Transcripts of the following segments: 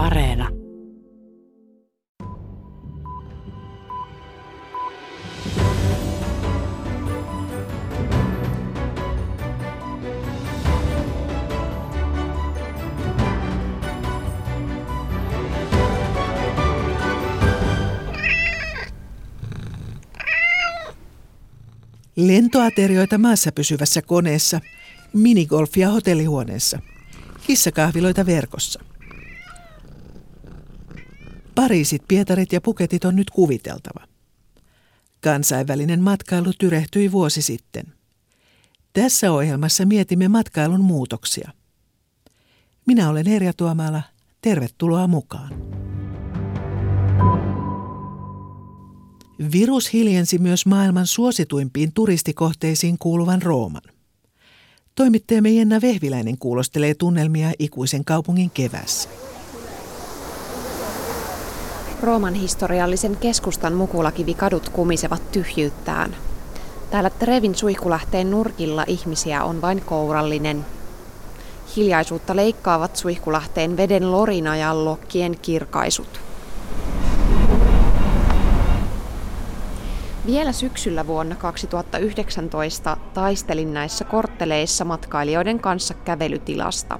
Areena. Lentoaterioita maassa pysyvässä koneessa, minigolfia hotellihuoneessa, kissakahviloita verkossa. Pariisit, Pietarit ja Puketit on nyt kuviteltava. Kansainvälinen matkailu tyrehtyi vuosi sitten. Tässä ohjelmassa mietimme matkailun muutoksia. Minä olen Erja Tuomala. Tervetuloa mukaan. Virus hiljensi myös maailman suosituimpiin turistikohteisiin kuuluvan Rooman. Toimittajamme Jenna Vehviläinen kuulostelee tunnelmia ikuisen kaupungin kevässä. Rooman historiallisen keskustan mukulakivikadut kumisevat tyhjyyttään. Täällä Trevin suihkulähteen nurkilla ihmisiä on vain kourallinen. Hiljaisuutta leikkaavat suihkulähteen veden lorina ja lokkien kirkaisut. Vielä syksyllä vuonna 2019 taistelin näissä kortteleissa matkailijoiden kanssa kävelytilasta.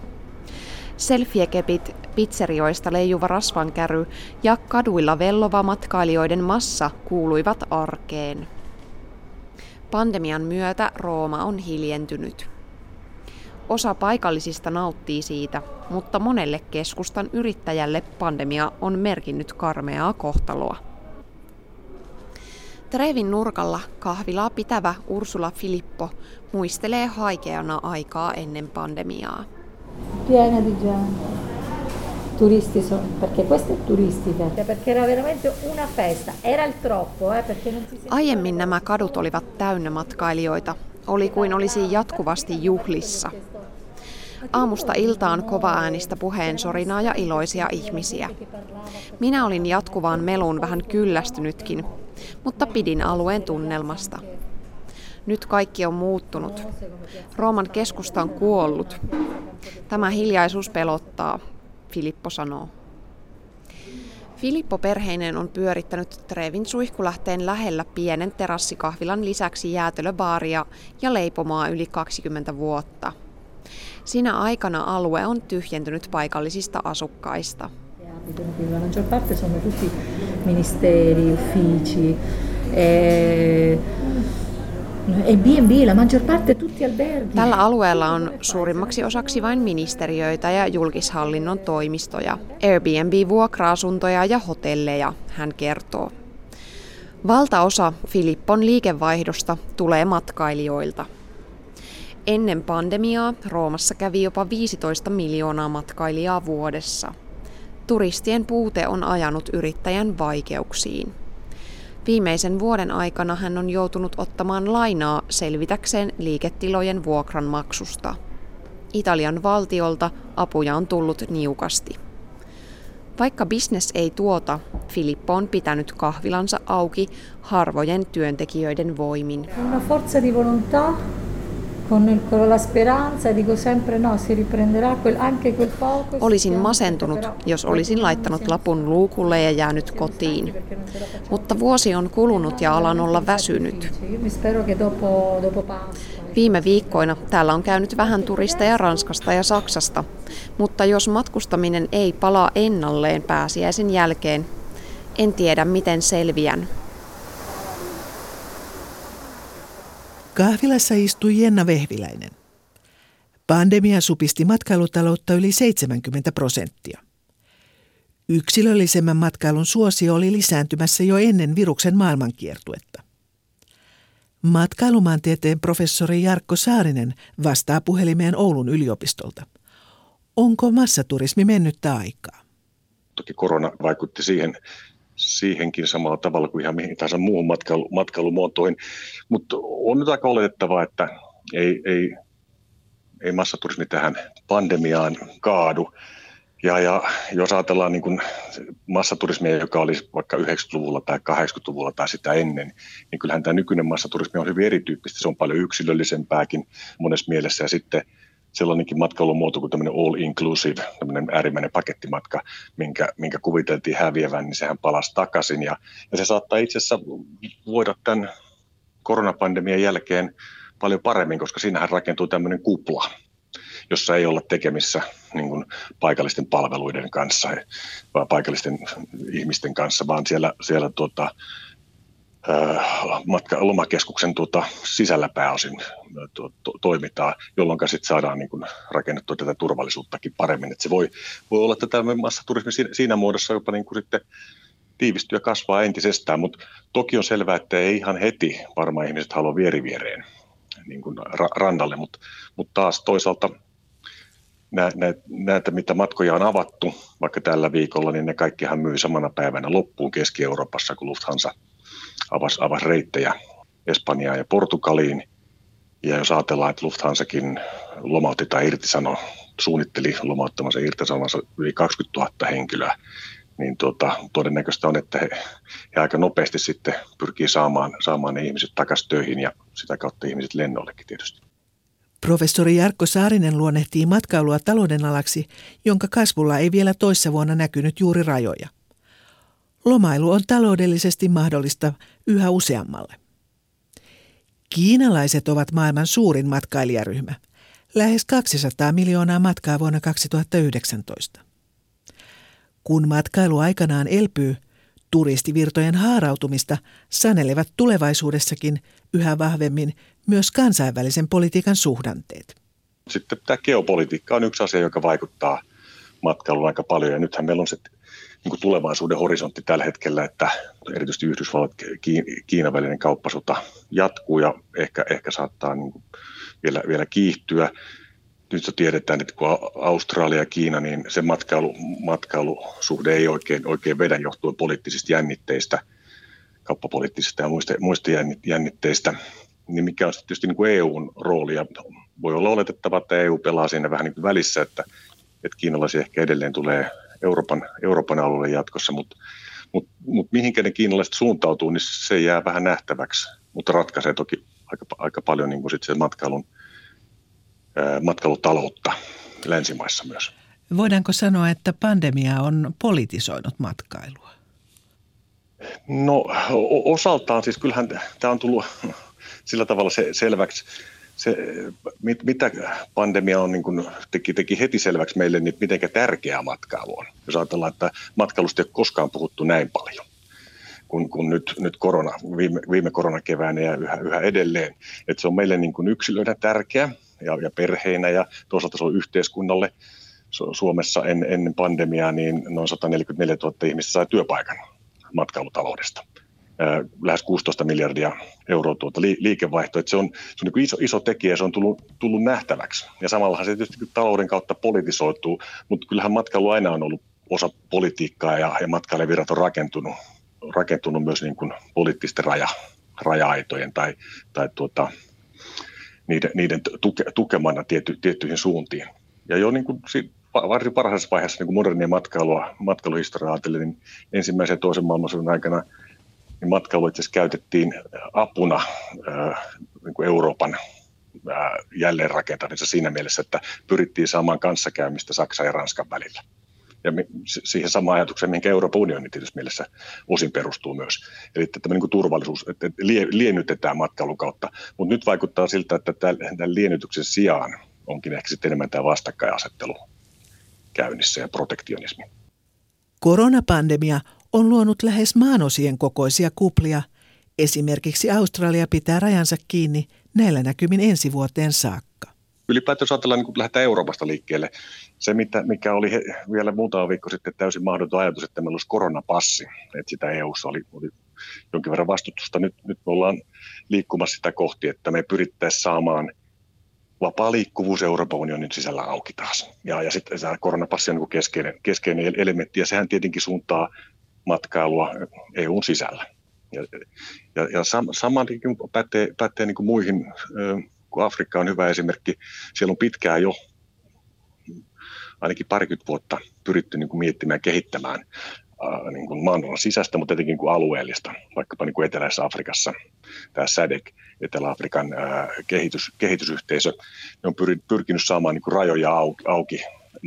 Selfiekepit, pizzerioista leijuva rasvankäry ja kaduilla vellova matkailijoiden massa kuuluivat arkeen. Pandemian myötä Rooma on hiljentynyt. Osa paikallisista nauttii siitä, mutta monelle keskustan yrittäjälle pandemia on merkinnyt karmeaa kohtaloa. Trevin nurkalla kahvilaa pitävä Ursula Filippo muistelee haikeana aikaa ennen pandemiaa. Piena di gente. Turisti sono, perché questo è turistica, perché era veramente una festa, era il troppo, eh, perché non si Aiemmin nämä kadut olivat täynnä matkailijoita, oli kuin olisi jatkuvasti juhlissa. Aamusta iltaan äänistä puheen sorinaa ja iloisia ihmisiä. Minä olin jatkuvaan meluun vähän kyllästynytkin, mutta pidin alueen tunnelmasta. Nyt kaikki on muuttunut. Rooman keskusta on kuollut. Tämä hiljaisuus pelottaa, Filippo sanoo. Filippo perheinen on pyörittänyt Trevin suihkulähteen lähellä pienen terassikahvilan lisäksi jäätelöbaaria ja leipomaa yli 20 vuotta. Sinä aikana alue on tyhjentynyt paikallisista asukkaista. Ministeri, uffici, e, B&B, la maggior parte tutti alberghi. Tällä alueella on suurimmaksi osaksi vain ministeriöitä ja julkishallinnon toimistoja, Airbnb-vuokra-asuntoja ja hotelleja, hän kertoo. Valtaosa Filippon liikevaihdosta tulee matkailijoilta. Ennen pandemiaa Roomassa kävi jopa 15 miljoonaa matkailijaa vuodessa – Turistien puute on ajanut yrittäjän vaikeuksiin. Viimeisen vuoden aikana hän on joutunut ottamaan lainaa selvitäkseen liiketilojen vuokran maksusta. Italian valtiolta apuja on tullut niukasti. Vaikka bisnes ei tuota, Filippo on pitänyt kahvilansa auki harvojen työntekijöiden voimin. Una forza di volontà con, con la speranza, dico sempre no, si riprenderà quel, anche quel poco. Olisin masentunut, jos olisin laittanut lapun luukulle ja jäänyt kotiin. Mutta vuosi on kulunut ja alan olla väsynyt. Viime viikkoina täällä on käynyt vähän turisteja Ranskasta ja Saksasta, mutta jos matkustaminen ei palaa ennalleen pääsiäisen jälkeen, en tiedä miten selviän. Kahvilassa istui Jenna Vehviläinen. Pandemia supisti matkailutaloutta yli 70 prosenttia. Yksilöllisemmän matkailun suosio oli lisääntymässä jo ennen viruksen maailmankiertuetta. Matkailumaantieteen professori Jarkko Saarinen vastaa puhelimeen Oulun yliopistolta. Onko massaturismi mennyttä aikaa? Toki korona vaikutti siihen siihenkin samalla tavalla kuin ihan mihin tahansa muuhun matkailu, matkailumuotoihin. Mutta on nyt aika oletettavaa, että ei, ei, ei massaturismi tähän pandemiaan kaadu. Ja, ja jos ajatellaan niin massaturismia, joka oli vaikka 90-luvulla tai 80-luvulla tai sitä ennen, niin kyllähän tämä nykyinen massaturismi on hyvin erityyppistä. Se on paljon yksilöllisempääkin monessa mielessä ja sitten sellainenkin matkailumuoto kuin tämmöinen all inclusive, tämmöinen äärimmäinen pakettimatka, minkä, minkä kuviteltiin häviävän, niin sehän palasi takaisin. Ja, ja se saattaa itse asiassa voida tämän koronapandemian jälkeen paljon paremmin, koska siinähän rakentuu tämmöinen kupla, jossa ei olla tekemissä niin kuin paikallisten palveluiden kanssa, vaan paikallisten ihmisten kanssa, vaan siellä, siellä tuota, matka, lomakeskuksen tuota, sisällä pääosin to, to, toimitaan, jolloin sitten saadaan niin kuin, rakennettua tätä turvallisuuttakin paremmin. Et se voi, voi olla, että tämä massaturismi siinä, muodossa jopa niin sitten tiivistyy ja kasvaa entisestään, mutta toki on selvää, että ei ihan heti varmaan ihmiset halua vieriviereen niin kuin ra- rannalle, mutta, mutta taas toisaalta nä, nä, näitä, mitä matkoja on avattu vaikka tällä viikolla, niin ne kaikkihan myy samana päivänä loppuun Keski-Euroopassa, kun Lufthansa avasi, avasi reittejä Espanjaan ja Portugaliin. Ja jos ajatellaan, että Lufthansakin lomautti tai irtisano, suunnitteli lomauttamansa irtisanonsa yli 20 000 henkilöä, niin tuota, todennäköistä on, että he, he aika nopeasti sitten pyrkii saamaan, saamaan ne ihmiset takaisin töihin ja sitä kautta ihmiset lennollekin tietysti. Professori Jarkko Saarinen luonnehtii matkailua talouden alaksi, jonka kasvulla ei vielä toissa vuonna näkynyt juuri rajoja. Lomailu on taloudellisesti mahdollista yhä useammalle. Kiinalaiset ovat maailman suurin matkailijaryhmä. Lähes 200 miljoonaa matkaa vuonna 2019. Kun matkailu aikanaan elpyy, turistivirtojen haarautumista sanelevat tulevaisuudessakin yhä vahvemmin myös kansainvälisen politiikan suhdanteet. Sitten tämä geopolitiikka on yksi asia, joka vaikuttaa matkailuun aika paljon. Ja nythän meillä on se niin kuin tulevaisuuden horisontti tällä hetkellä, että erityisesti Yhdysvallat Kiinan välinen kauppasota jatkuu ja ehkä, ehkä saattaa niin kuin vielä, vielä kiihtyä. Nyt jo tiedetään, että kun Australia ja Kiina, niin se matkailu, matkailusuhde ei oikein, oikein vedä johtuen poliittisista jännitteistä, kauppapoliittisista ja muista, muista jännitteistä, niin mikä on tietysti niin kuin EUn rooli, ja voi olla oletettava, että EU pelaa siinä vähän niin kuin välissä, että, että kiinalaisia ehkä edelleen tulee Euroopan, Euroopan alueelle jatkossa, mutta mut, mut mihinkä ne kiinalaiset suuntautuu, niin se jää vähän nähtäväksi, mutta ratkaisee toki aika, aika paljon niin kuin sit sen matkailun – matkailutaloutta länsimaissa myös. Voidaanko sanoa, että pandemia on politisoinut matkailua? No osaltaan siis kyllähän tämä on tullut sillä tavalla se, selväksi, se, mit, mitä pandemia on, niin kuin teki, teki heti selväksi meille, niin miten tärkeää matkailu on. Jos ajatellaan, että matkailusta ei ole koskaan puhuttu näin paljon kuin, kuin nyt, nyt korona, viime, viime koronakeväänä ja yhä, yhä edelleen. Että se on meille niin kuin yksilöiden tärkeä, ja, ja perheinä ja toisaalta se on yhteiskunnalle. Suomessa en, ennen pandemiaa niin noin 144 000 ihmistä sai työpaikan matkailutaloudesta. Lähes 16 miljardia euroa tuota liikevaihtoa. se on, se on niin iso, iso tekijä ja se on tullut, tullut nähtäväksi. Ja samallahan se tietysti talouden kautta politisoituu, mutta kyllähän matkailu aina on ollut osa politiikkaa ja, ja matkailevirat on rakentunut, rakentunut myös niin kuin poliittisten raja, raja-aitojen tai, tai tuota, niiden, niiden tuke, tukemana tiety, tiettyihin suuntiin. Ja jo niin kuin, varsin parhaassa vaiheessa niin kuin modernia matkailua, matkailuhistoriaa ajatellen, niin ensimmäisen ja toisen maailmansodan aikana niin matkailu itse asiassa käytettiin apuna äh, niin kuin Euroopan äh, jälleenrakentamisessa siinä mielessä, että pyrittiin saamaan kanssakäymistä Saksan ja Ranskan välillä ja siihen samaan ajatukseen, minkä Euroopan unioni tietysti mielessä osin perustuu myös. Eli että tämä niin turvallisuus, että liennytetään matkailun kautta, mutta nyt vaikuttaa siltä, että tämän liennytyksen sijaan onkin ehkä sitten enemmän tämä vastakkainasettelu käynnissä ja protektionismi. Koronapandemia on luonut lähes maanosien kokoisia kuplia. Esimerkiksi Australia pitää rajansa kiinni näillä näkymin ensi vuoteen saakka. Ylipäätään jos ajatellaan, niin lähdetään Euroopasta liikkeelle, se, mitä, mikä oli he, vielä muutama viikko sitten täysin mahdoton ajatus, että meillä olisi koronapassi, että sitä EU-ssa oli, oli jonkin verran vastustusta. Nyt, nyt me ollaan liikkumassa sitä kohti, että me pyrittäisiin saamaan vapaa liikkuvuus Euroopan unionin sisällä auki taas. Ja, ja sitten tämä koronapassi on niin keskeinen, keskeinen elementti, ja sehän tietenkin suuntaa matkailua EUn sisällä. Ja, ja, ja sam, sama pätee, pätee niin kuin muihin, kun Afrikka on hyvä esimerkki. Siellä on pitkään jo ainakin parikymmentä vuotta pyritty niin kuin miettimään ja kehittämään niin kuin maan sisäistä, mutta tietenkin kuin alueellista, vaikkapa niin kuin Eteläisessä Afrikassa tämä SADC, Etelä-Afrikan kehitys, kehitysyhteisö, ne on pyr, pyrkinyt saamaan niin kuin rajoja auki, auki,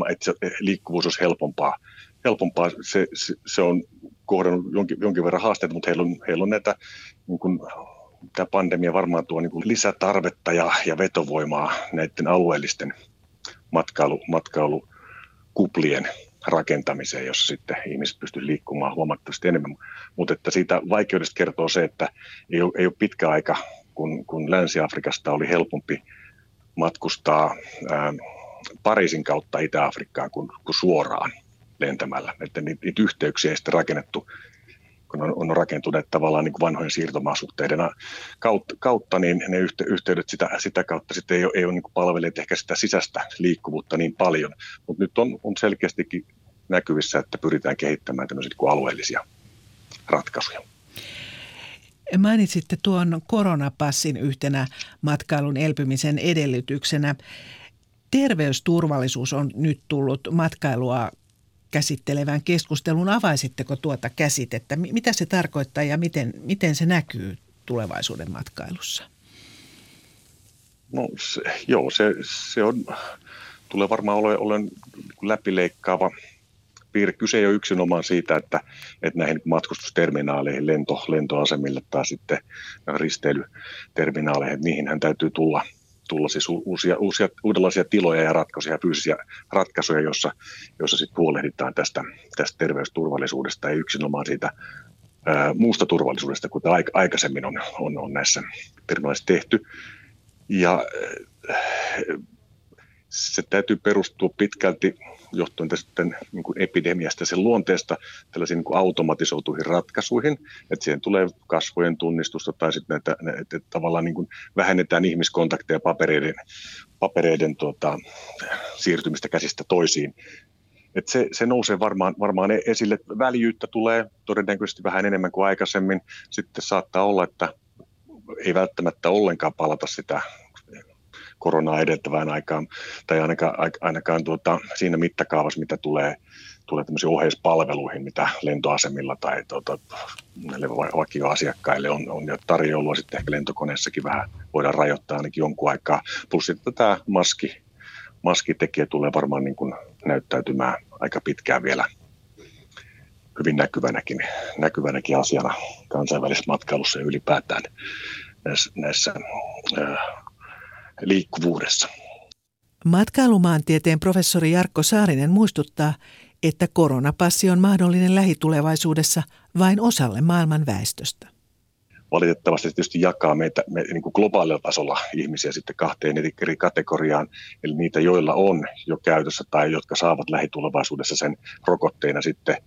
että liikkuvuus olisi helpompaa. Helpompaa. Se, se, se on kohdannut jonkin, jonkin verran haasteita, mutta heillä on, heillä on näitä, niin kuin, tämä pandemia varmaan tuo niin kuin lisätarvetta ja, ja vetovoimaa näiden alueellisten matkailu, matkailukuplien rakentamiseen, jossa sitten ihmiset pystyvät liikkumaan huomattavasti enemmän. Mutta että siitä vaikeudesta kertoo se, että ei ole, ei ole pitkä aika, kun, kun Länsi-Afrikasta oli helpompi matkustaa ää, Pariisin kautta Itä-Afrikkaan kuin, kuin suoraan lentämällä. Että niitä, niitä yhteyksiä ei sitten rakennettu kun on, on rakentuneet tavallaan niin vanhojen siirtomaasuhteiden kautta, kautta, niin ne yhteydet sitä, sitä kautta sitten ei ole, ei ole niin palvelleet ehkä sitä sisäistä liikkuvuutta niin paljon. Mutta nyt on, on selkeästikin näkyvissä, että pyritään kehittämään tämmöisiä niin alueellisia ratkaisuja. Mainitsitte tuon koronapassin yhtenä matkailun elpymisen edellytyksenä. Terveysturvallisuus on nyt tullut matkailua käsittelevän keskustelun. Avaisitteko tuota käsitettä? Mitä se tarkoittaa ja miten, miten se näkyy tulevaisuuden matkailussa? No se, joo, se, se on, tulee varmaan ole, olen läpileikkaava piirre. Kyse ei ole yksinomaan siitä, että, että näihin matkustusterminaaleihin, lento, lentoasemille tai sitten risteilyterminaaleihin, niihin täytyy tulla – tulla siis uusia, uusia, uudenlaisia tiloja ja ratkaisuja, fyysisiä ratkaisuja, joissa, joissa sitten huolehditaan tästä, tästä terveysturvallisuudesta ja yksinomaan siitä ää, muusta turvallisuudesta, kuten aikaisemmin on, on, on näissä terminaaleissa tehty. Ja se täytyy perustua pitkälti johtuen tästä niin kuin epidemiasta sen luonteesta tällaisiin niin automatisoituihin ratkaisuihin, että siihen tulee kasvojen tunnistusta tai sitten näitä, että tavallaan niin kuin vähennetään ihmiskontakteja papereiden, papereiden tuota, siirtymistä käsistä toisiin. Et se, se nousee varmaan, varmaan esille. Väljyyttä tulee todennäköisesti vähän enemmän kuin aikaisemmin. Sitten saattaa olla, että ei välttämättä ollenkaan palata sitä koronaa edeltävään aikaan, tai ainakaan, ainakaan tuota, siinä mittakaavassa, mitä tulee, tulee tämmöisiin oheispalveluihin, mitä lentoasemilla tai tuota, näille vakioasiakkaille on, on jo tarjoulua, sitten ehkä lentokoneessakin vähän voidaan rajoittaa ainakin jonkun aikaa. Plus sitten tämä maski, maskitekijä tulee varmaan niin kuin näyttäytymään aika pitkään vielä hyvin näkyvänäkin, näkyvänäkin asiana kansainvälisessä matkailussa ja ylipäätään näissä, näissä liikkuvuudessa. Matkailumaantieteen professori Jarkko Saarinen muistuttaa, että koronapassi on mahdollinen lähitulevaisuudessa vain osalle maailman väestöstä. Valitettavasti se tietysti jakaa meitä me, niin kuin globaalilla tasolla ihmisiä sitten kahteen eri kategoriaan, eli niitä, joilla on jo käytössä tai jotka saavat lähitulevaisuudessa sen rokotteena sitten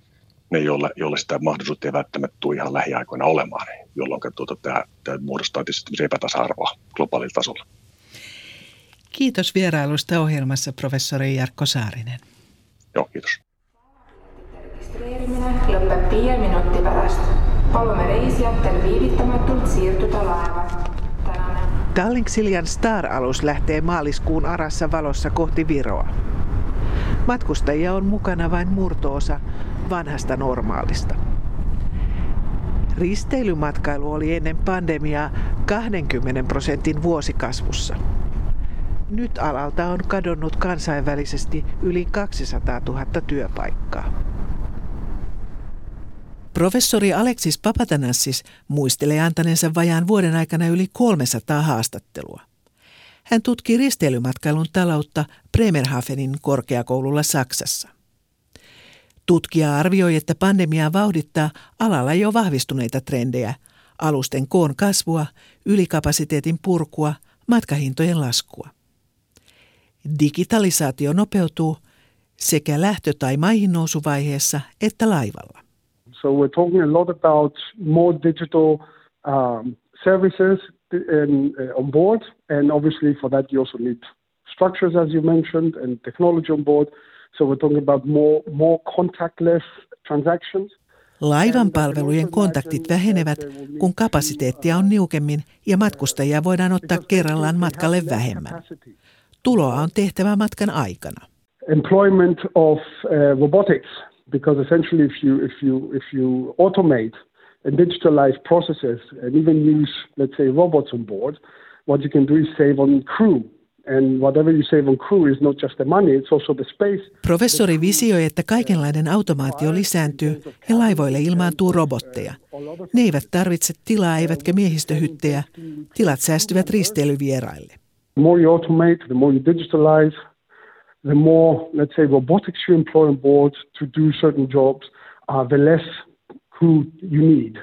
ne, joille, joille sitä mahdollisuutta ei välttämättä tule ihan lähiaikoina olemaan, jolloin tuota, tämä, tämä muodostaa tietysti epätasa-arvoa globaalilla tasolla. Kiitos vierailusta ohjelmassa professori Jarkko Saarinen. Joo, kiitos. Registreeriminen lõpeb viie minuutti pärast. Palumme reisijatel viivittämätult siirtyä laeva. Tallink Siljan Star-alus lähtee maaliskuun arassa valossa kohti Viroa. Matkustajia on mukana vain murtoosa vanhasta normaalista. Risteilymatkailu oli ennen pandemiaa 20 prosentin vuosikasvussa. Nyt alalta on kadonnut kansainvälisesti yli 200 000 työpaikkaa. Professori Aleksis Papatanassis muistelee antaneensa vajaan vuoden aikana yli 300 haastattelua. Hän tutki risteilymatkailun taloutta Bremerhavenin korkeakoululla Saksassa. Tutkija arvioi, että pandemia vauhdittaa alalla jo vahvistuneita trendejä, alusten koon kasvua, ylikapasiteetin purkua, matkahintojen laskua. Digitalisaatio nopeutuu sekä lähtö- tai maihin nousuvaiheessa että laivalla. So we're talking a lot about more digital um, services in, uh, on board, and obviously for that you also need structures, as you mentioned, and technology on board. So we're talking about more, more contactless transactions. Laivan palvelujen kontaktit vähenevät, kun kapasiteettia on niukemmin ja matkustajia voidaan ottaa kerrallaan matkalle vähemmän. Tuloa on tehtävä matkan aikana. Employment of uh, robotics because essentially if you if you if you automate and digitalize processes and even use let's say robots on board, what you can do is save on crew And whatever you save on crew is not just the money, it's also the space. Professori visioi, että kaikenlainen automaatio lisääntyy ja laivoille ilmaantuu robotteja. Ne eivät tarvitse tilaa eivätkä miehistöhyttejä. Tilat säästyvät risteilyvieraille. The more you automate, the more you digitalize, the more, let's say, robotics you employ on board to do certain jobs, uh, the less crew you need.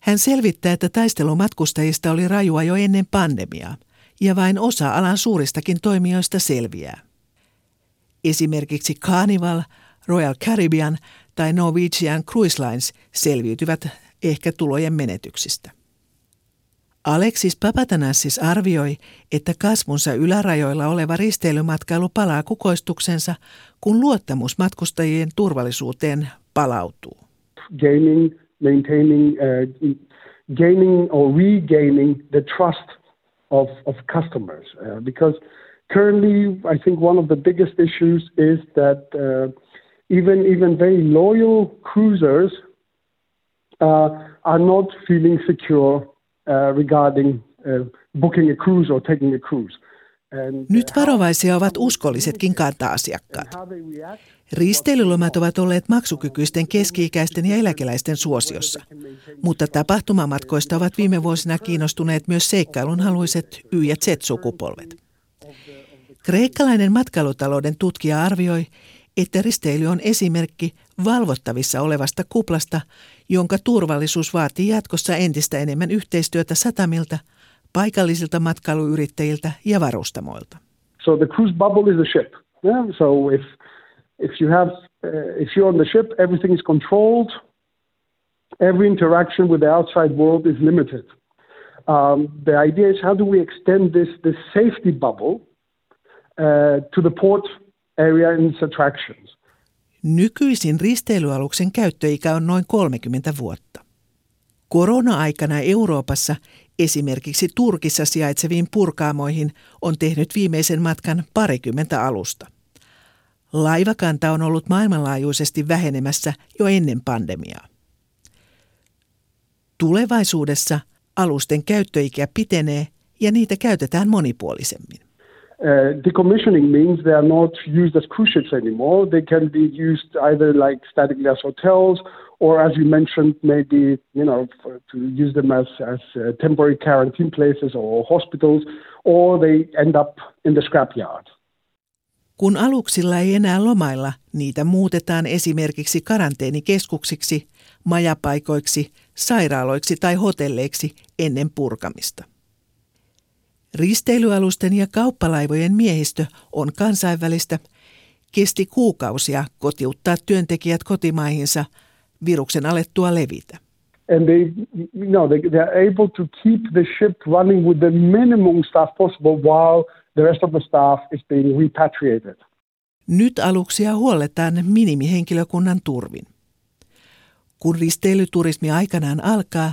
Hän selvittää, että taistelu matkustajista oli rajua jo ennen pandemiaa – ja vain osa alan suuristakin toimijoista selviää. Esimerkiksi Carnival, Royal Caribbean tai Norwegian Cruise Lines selviytyvät ehkä tulojen menetyksistä. Alexis Papatanassis arvioi, että kasvunsa ylärajoilla oleva risteilymatkailu palaa kukoistuksensa, kun luottamus matkustajien turvallisuuteen palautuu. Gaining, maintaining, uh, gaining or regaining the trust of, of customers. Uh, because currently, I think one of the biggest issues is that uh, even even very loyal cruisers uh, are not feeling secure regarding uh, booking a cruise or taking a cruise. Nyt varovaisia ovat uskollisetkin kanta-asiakkaat. Risteilylomat ovat olleet maksukykyisten keski-ikäisten ja eläkeläisten suosiossa, mutta tapahtumamatkoista ovat viime vuosina kiinnostuneet myös seikkailunhaluiset Y- ja Z-sukupolvet. Kreikkalainen matkailutalouden tutkija arvioi, että risteily on esimerkki valvottavissa olevasta kuplasta, jonka turvallisuus vaatii jatkossa entistä enemmän yhteistyötä satamilta – paikallisilta matkailuyrittäjiltä ja varustamoilta. So the cruise bubble is a ship. Yeah? So if if you have uh, if you're on the ship, everything is controlled. Every interaction with the outside world is limited. Um, the idea is how do we extend this this safety bubble uh, to the port area and its attractions? Nykyisin risteilyaluksen käyttöikä on noin 30 vuotta. Korona-aikana Euroopassa Esimerkiksi Turkissa sijaitseviin purkaamoihin on tehnyt viimeisen matkan parikymmentä alusta. Laivakanta on ollut maailmanlaajuisesti vähenemässä jo ennen pandemiaa. Tulevaisuudessa alusten käyttöikä pitenee ja niitä käytetään monipuolisemmin. Uh, decommissioning means they are not used as cruise ships anymore. They can be used either like static glass hotels or as you mentioned, maybe you know to use them as as uh, temporary quarantine places or hospitals, or they end up in the scrapyard. Kun aluksilla ei enää lomailla, niitä muutetaan esimerkiksi karanteenikeskuksiksi, majapaikoiksi, sairaaloiksi tai hotelleiksi ennen purkamista. Risteilyalusten ja kauppalaivojen miehistö on kansainvälistä. Kesti kuukausia kotiuttaa työntekijät kotimaihinsa – viruksen alettua levitä. And they, you know, they, they are able to keep the ship running with the minimum staff possible while the rest of the staff is being repatriated. Nyt aluksia huolletaan minimihenkilökunnan turvin. Kun risteilyturismi aikanaan alkaa,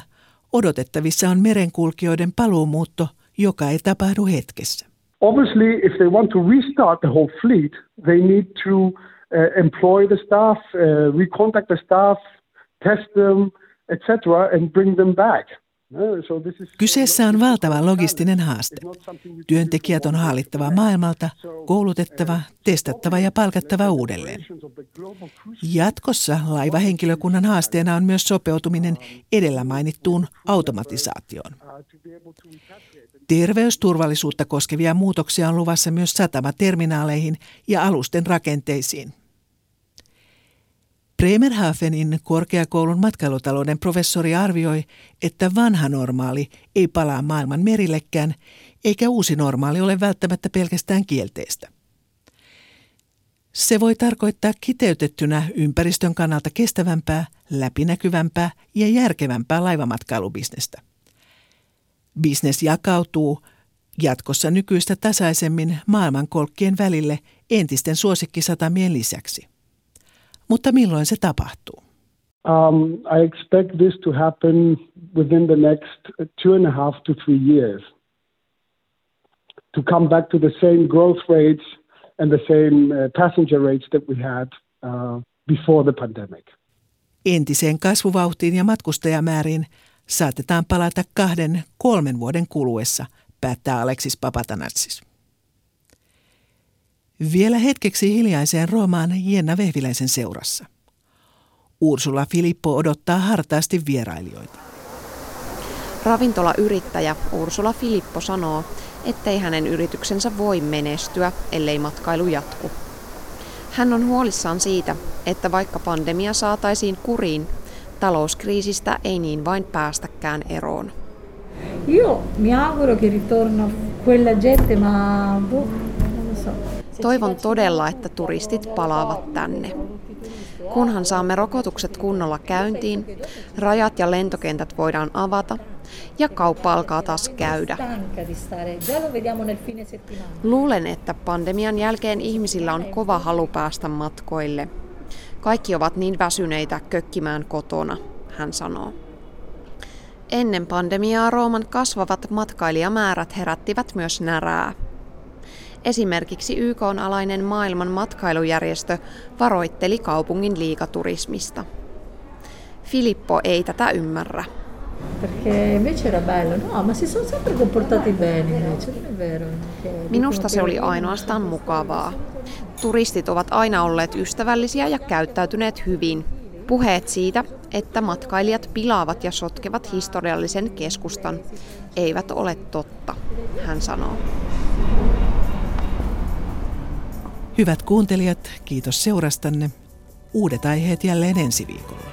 odotettavissa on merenkulkijoiden paluumuutto, joka ei tapahdu hetkessä. Obviously, if they want to restart the whole fleet, they need to uh, employ the staff, uh, recontact the staff, test them, etc., and bring them back. Kyseessä on valtava logistinen haaste. Työntekijät on haalittava maailmalta, koulutettava, testattava ja palkattava uudelleen. Jatkossa laivahenkilökunnan haasteena on myös sopeutuminen edellä mainittuun automatisaatioon. Terveysturvallisuutta koskevia muutoksia on luvassa myös satamaterminaaleihin ja alusten rakenteisiin. Bremerhavenin korkeakoulun matkailutalouden professori arvioi, että vanha normaali ei palaa maailman merillekään, eikä uusi normaali ole välttämättä pelkästään kielteistä. Se voi tarkoittaa kiteytettynä ympäristön kannalta kestävämpää, läpinäkyvämpää ja järkevämpää laivamatkailubisnestä. Bisnes jakautuu jatkossa nykyistä tasaisemmin maailmankolkkien välille entisten suosikkisatamien lisäksi. Mutta milloin se tapahtuu? Um, I expect this to happen within the next two and a half to three years. To come back to the same growth rates and the same uh, passenger rates that we had uh, before the pandemic. Entiseen kasvuvauhtiin ja matkustajamääriin saatetaan palata kahden, kolmen vuoden kuluessa, päättää Aleksis Papatanassis. Vielä hetkeksi hiljaiseen Roomaan Jenna Vehviläisen seurassa. Ursula Filippo odottaa hartaasti vierailijoita. Ravintolayrittäjä Ursula Filippo sanoo, ettei hänen yrityksensä voi menestyä, ellei matkailu jatku. Hän on huolissaan siitä, että vaikka pandemia saataisiin kuriin, talouskriisistä ei niin vain päästäkään eroon. Io mi auguro che ritorno quella gente, ma boh, Toivon todella, että turistit palaavat tänne. Kunhan saamme rokotukset kunnolla käyntiin, rajat ja lentokentät voidaan avata ja kauppa alkaa taas käydä. Luulen, että pandemian jälkeen ihmisillä on kova halu päästä matkoille. Kaikki ovat niin väsyneitä kökkimään kotona, hän sanoo. Ennen pandemiaa Rooman kasvavat matkailijamäärät herättivät myös närää. Esimerkiksi YK-alainen maailman matkailujärjestö varoitteli kaupungin liikaturismista. Filippo ei tätä ymmärrä. Minusta se oli ainoastaan mukavaa. Turistit ovat aina olleet ystävällisiä ja käyttäytyneet hyvin. Puheet siitä, että matkailijat pilaavat ja sotkevat historiallisen keskustan, eivät ole totta, hän sanoo. Hyvät kuuntelijat, kiitos seurastanne. Uudet aiheet jälleen ensi viikolla.